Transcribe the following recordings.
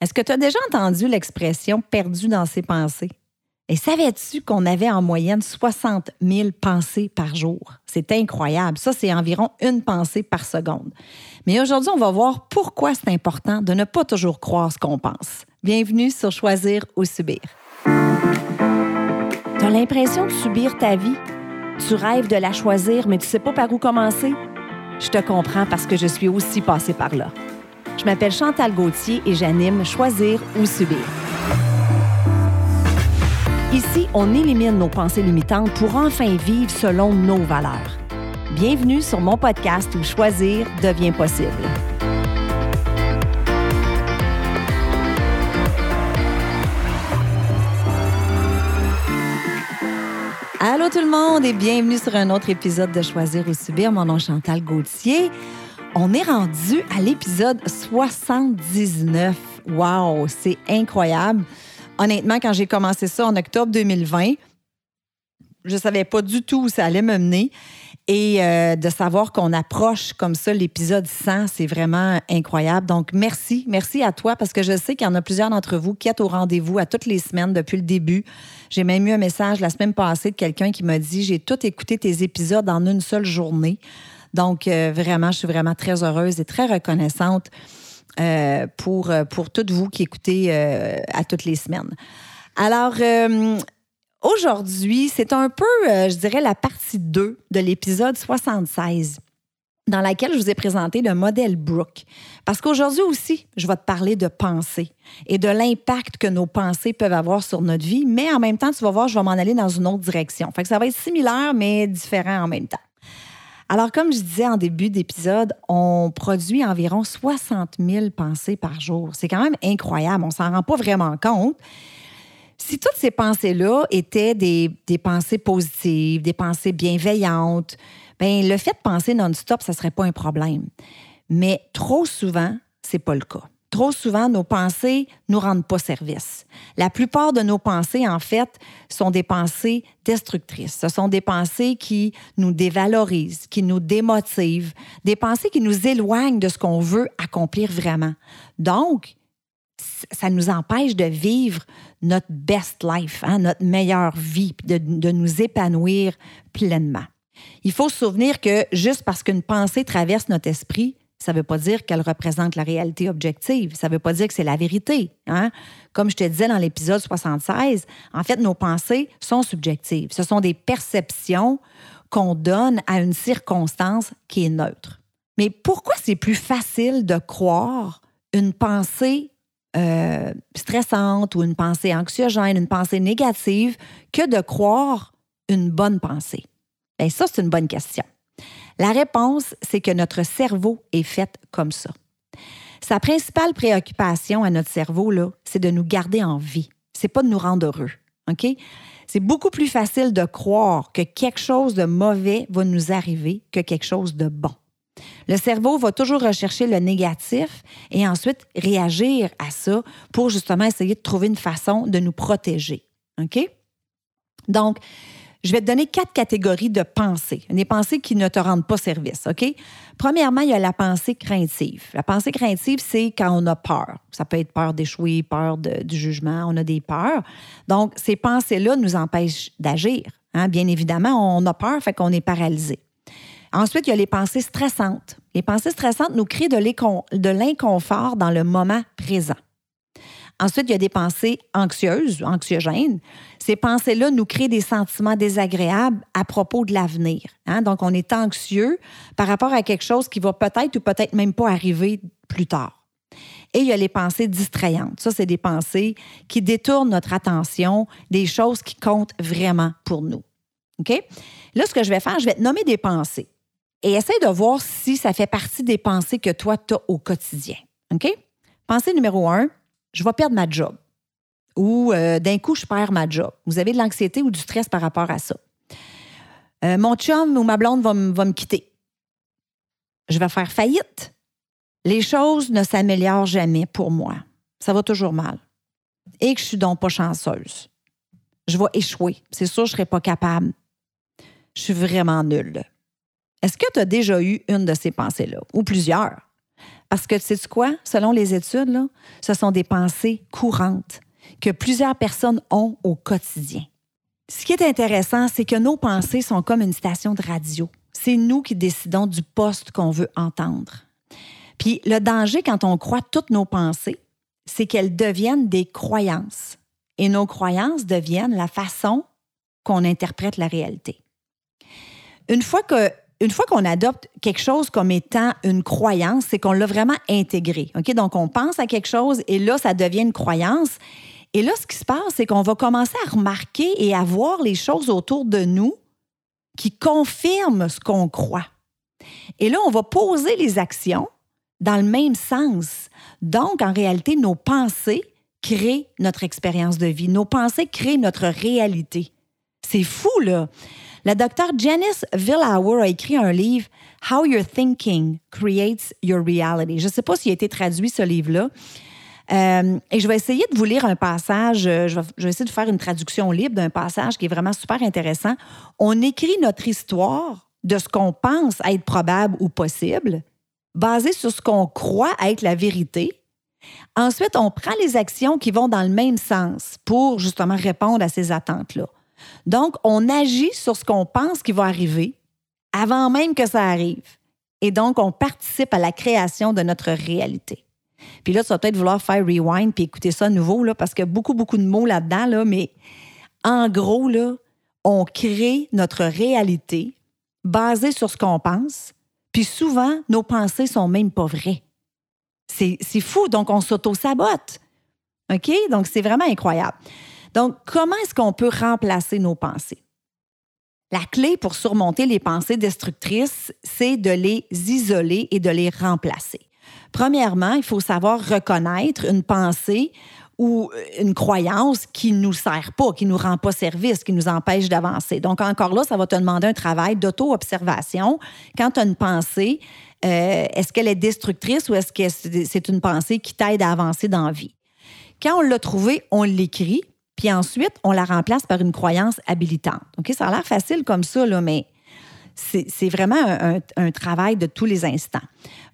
Est-ce que tu as déjà entendu l'expression perdu dans ses pensées? Et savais-tu qu'on avait en moyenne 60 000 pensées par jour? C'est incroyable. Ça, c'est environ une pensée par seconde. Mais aujourd'hui, on va voir pourquoi c'est important de ne pas toujours croire ce qu'on pense. Bienvenue sur Choisir ou Subir. Tu as l'impression de subir ta vie? Tu rêves de la choisir, mais tu sais pas par où commencer? Je te comprends parce que je suis aussi passée par là. Je m'appelle Chantal Gauthier et j'anime Choisir ou Subir. Ici, on élimine nos pensées limitantes pour enfin vivre selon nos valeurs. Bienvenue sur mon podcast où choisir devient possible. Allô tout le monde et bienvenue sur un autre épisode de Choisir ou Subir. Mon nom est Chantal Gauthier. On est rendu à l'épisode 79. Wow, c'est incroyable. Honnêtement, quand j'ai commencé ça en octobre 2020, je ne savais pas du tout où ça allait me mener. Et euh, de savoir qu'on approche comme ça l'épisode 100, c'est vraiment incroyable. Donc, merci. Merci à toi parce que je sais qu'il y en a plusieurs d'entre vous qui êtes au rendez-vous à toutes les semaines depuis le début. J'ai même eu un message la semaine passée de quelqu'un qui m'a dit J'ai tout écouté tes épisodes en une seule journée. Donc, euh, vraiment, je suis vraiment très heureuse et très reconnaissante euh, pour, pour toutes vous qui écoutez à toutes les semaines. Alors, Aujourd'hui, c'est un peu, euh, je dirais, la partie 2 de l'épisode 76 dans laquelle je vous ai présenté le modèle Brooke. Parce qu'aujourd'hui aussi, je vais te parler de pensée et de l'impact que nos pensées peuvent avoir sur notre vie, mais en même temps, tu vas voir, je vais m'en aller dans une autre direction. Fait que ça va être similaire, mais différent en même temps. Alors, comme je disais en début d'épisode, on produit environ 60 000 pensées par jour. C'est quand même incroyable, on s'en rend pas vraiment compte. Si toutes ces pensées-là étaient des, pensées positives, des pensées bienveillantes, ben le fait de penser non-stop, ça serait pas un problème. Mais trop souvent, c'est pas le cas. Trop souvent, nos pensées nous rendent pas service. La plupart de nos pensées, en fait, sont des pensées destructrices. Ce sont des pensées qui nous dévalorisent, qui nous démotivent, des pensées qui nous éloignent de ce qu'on veut accomplir vraiment. Donc, ça nous empêche de vivre notre best life, hein, notre meilleure vie, de nous épanouir pleinement. Il faut se souvenir que juste parce qu'une pensée traverse notre esprit, ça ne veut pas dire qu'elle représente la réalité objective. Ça ne veut pas dire que c'est la vérité. Hein? Comme je te disais dans l'épisode 76, en fait, nos pensées sont subjectives. Ce sont des perceptions qu'on donne à une circonstance qui est neutre. Mais pourquoi c'est plus facile de croire une pensée euh, stressante ou une pensée anxiogène, une pensée négative, que de croire une bonne pensée? Bien, ça, c'est une bonne question. La réponse, c'est que notre cerveau est fait comme ça. Sa principale préoccupation à notre cerveau, c'est de nous garder en vie. C'est pas de nous rendre heureux. OK? C'est beaucoup plus facile de croire que quelque chose de mauvais va nous arriver que quelque chose de bon. Le cerveau va toujours rechercher le négatif et ensuite réagir à ça pour justement essayer de trouver une façon de nous protéger. OK? Donc, je vais te donner quatre catégories de pensées, des pensées qui ne te rendent pas service, OK? Premièrement, il y a la pensée craintive. La pensée craintive, c'est quand on a peur. Ça peut être peur d'échouer, peur du jugement, on a des peurs. Donc, ces pensées-là nous empêchent d'agir. Hein? Bien évidemment, on a peur, fait qu'on est paralysé. Ensuite, il y a les pensées stressantes. Les pensées stressantes nous créent de l'inconfort dans le moment présent. Ensuite, il y a des pensées anxieuses, anxiogènes. Ces pensées-là nous créent des sentiments désagréables à propos de l'avenir. Hein. Donc, on est anxieux par rapport à quelque chose qui va peut-être ou peut-être même pas arriver plus tard. Et il y a les pensées distrayantes. Ça, c'est des pensées qui détournent notre attention des choses qui comptent vraiment pour nous. OK? Là, ce que je vais faire, je vais te nommer des pensées et essaye de voir si ça fait partie des pensées que toi, tu as au quotidien. OK? Pensée numéro un, je vais perdre ma job. Ou euh, d'un coup, je perds ma job. Vous avez de l'anxiété ou du stress par rapport à ça. Euh, mon chum ou ma blonde va, me quitter. Je vais faire faillite. Les choses ne s'améliorent jamais pour moi. Ça va toujours mal. Et que je suis donc pas chanceuse. Je vais échouer. C'est sûr, je ne serai pas capable. Je suis vraiment nulle. Est-ce que tu as déjà eu une de ces pensées-là? Ou plusieurs? Parce que tu sais quoi? Selon les études, là, ce sont des pensées courantes que plusieurs personnes ont au quotidien. Ce qui est intéressant, c'est que nos pensées sont comme une station de radio. C'est nous qui décidons du poste qu'on veut entendre. Puis le danger quand on croit toutes nos pensées, c'est qu'elles deviennent des croyances. Et nos croyances deviennent la façon qu'on interprète la réalité. Une fois que une fois qu'on adopte quelque chose comme étant une croyance, c'est qu'on l'a vraiment intégré. OK? Donc, on pense à quelque chose et là, ça devient une croyance. Et là, ce qui se passe, c'est qu'on va commencer à remarquer et à voir les choses autour de nous qui confirment ce qu'on croit. Et là, on va poser les actions dans le même sens. Donc, en réalité, nos pensées créent notre expérience de vie. Nos pensées créent notre réalité. C'est fou, là. La docteure Janice Villauer a écrit un livre, How Your Thinking Creates Your Reality. Je ne sais pas s'il a été traduit, ce livre-là. Euh, et je vais essayer de vous lire un passage, euh, je vais, je vais essayer de faire une traduction libre d'un passage qui est vraiment super intéressant. On écrit notre histoire de ce qu'on pense être probable ou possible, basé sur ce qu'on croit être la vérité. Ensuite, on prend les actions qui vont dans le même sens pour justement répondre à ces attentes-là. Donc, on agit sur ce qu'on pense qui va arriver avant même que ça arrive. Et donc, on participe à la création de notre réalité. Puis là, tu vas peut-être vouloir faire rewind puis écouter ça à nouveau, parce qu'il y a beaucoup, beaucoup de mots là-dedans, là, mais en gros, là, on crée notre réalité basée sur ce qu'on pense, puis souvent, nos pensées sont même pas vraies. C'est fou, donc on s'auto-sabote. OK? Donc, c'est vraiment incroyable. Donc, comment est-ce qu'on peut remplacer nos pensées? La clé pour surmonter les pensées destructrices, c'est de les isoler et de les remplacer. Premièrement, il faut savoir reconnaître une pensée ou une croyance qui ne nous sert pas, qui ne nous rend pas service, qui nous empêche d'avancer. Donc, encore là, ça va te demander un travail d'auto-observation. Quand tu as une pensée, euh, est-ce qu'elle est destructrice ou est-ce que c'est une pensée qui t'aide à avancer dans la vie? Quand on l'a trouvée, on l'écrit, puis ensuite, on la remplace par une croyance habilitante. OK? Ça a l'air facile comme ça, là, mais c'est vraiment un, travail de tous les instants.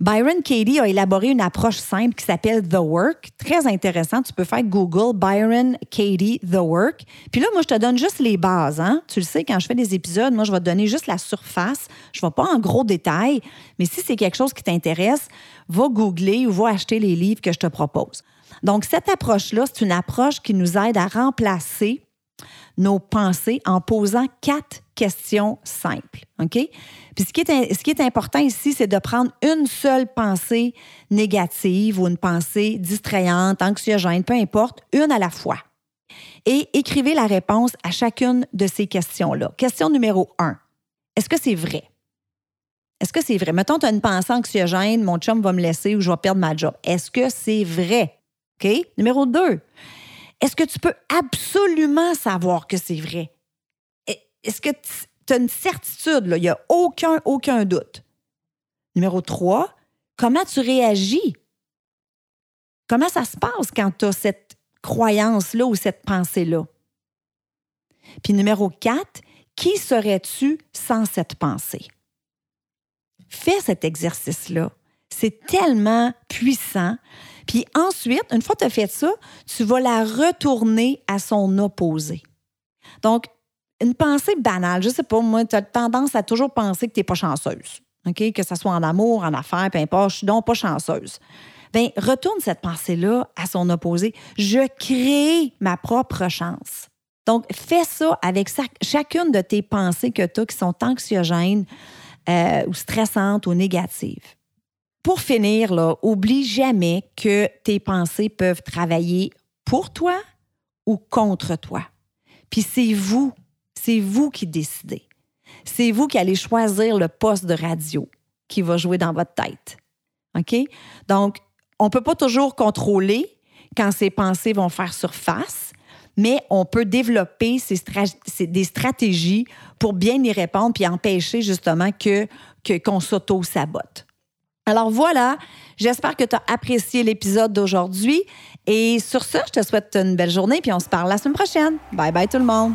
Byron Katie a élaboré une approche simple qui s'appelle The Work. Très intéressant. Tu peux faire Google Byron Katie The Work. Puis là, moi, je te donne juste les bases. Hein? Tu le sais, quand je fais des épisodes, moi, je vais te donner juste la surface. Je ne vais pas en gros détails. Mais si c'est quelque chose qui t'intéresse, va googler ou va acheter les livres que je te propose. Donc, cette approche-là, c'est une approche qui nous aide à remplacer nos pensées en posant quatre questions simples. OK? Puis ce qui est, ce qui est important ici, c'est de prendre une seule pensée négative ou une pensée distrayante, anxiogène, peu importe, une à la fois. Et écrivez la réponse à chacune de ces questions-là. Question numéro un. Est-ce que c'est vrai? Est-ce que c'est vrai? Mettons, tu as une pensée anxiogène, mon chum va me laisser ou je vais perdre ma job. Est-ce que c'est vrai? OK? Numéro deux. Est-ce que tu peux absolument savoir que c'est vrai? Est-ce que tu as une certitude? Il n'y a aucun, aucun doute. Numéro 3, comment tu réagis? Comment ça se passe quand tu as cette croyance-là ou cette pensée-là? Puis numéro 4, qui serais-tu sans cette pensée? Fais cet exercice-là. C'est tellement puissant. Puis ensuite, une fois que tu as fait ça, tu vas la retourner à son opposé. Donc, une pensée banale, je sais pas, moi, tu as tendance à toujours penser que tu n'es pas chanceuse. OK? Que ce soit en amour, en affaires, peu importe, je suis donc pas chanceuse. Bien, retourne cette pensée-là à son opposé. Je crée ma propre chance. Donc, fais ça avec chacune de tes pensées que tu as qui sont anxiogènes euh, ou stressantes ou négatives. Pour finir, oublie jamais que tes pensées peuvent travailler pour toi ou contre toi. Puis c'est vous, c'est vous qui décidez. C'est vous qui allez choisir le poste de radio qui va jouer dans votre tête. OK? Donc, on ne peut pas toujours contrôler quand ces pensées vont faire surface, mais on peut développer des stratégies pour bien y répondre puis empêcher justement que qu'on s'auto-sabote. Alors voilà, j'espère que tu as apprécié l'épisode d'aujourd'hui. Et sur ce, je te souhaite une belle journée, puis on se parle la semaine prochaine. Bye bye tout le monde.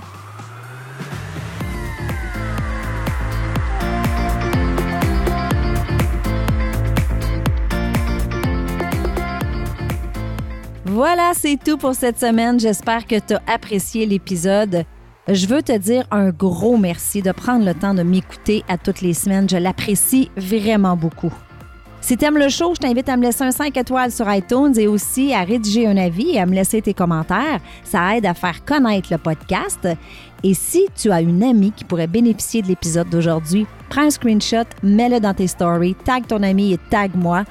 Voilà, c'est tout pour cette semaine. J'espère que tu as apprécié l'épisode. Je veux te dire un gros merci de prendre le temps de m'écouter à toutes les semaines. Je l'apprécie vraiment beaucoup. Si tu aimes le show, je t'invite à me laisser un 5 étoiles sur iTunes et aussi à rédiger un avis et à me laisser tes commentaires. Ça aide à faire connaître le podcast. Et si tu as une amie qui pourrait bénéficier de l'épisode d'aujourd'hui, prends un screenshot, mets-le dans tes stories, tag ton ami et tag moi.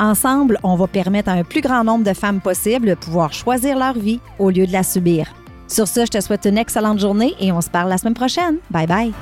Ensemble, on va permettre à un plus grand nombre de femmes possible de pouvoir choisir leur vie au lieu de la subir. Sur ce, je te souhaite une excellente journée et on se parle la semaine prochaine. Bye bye.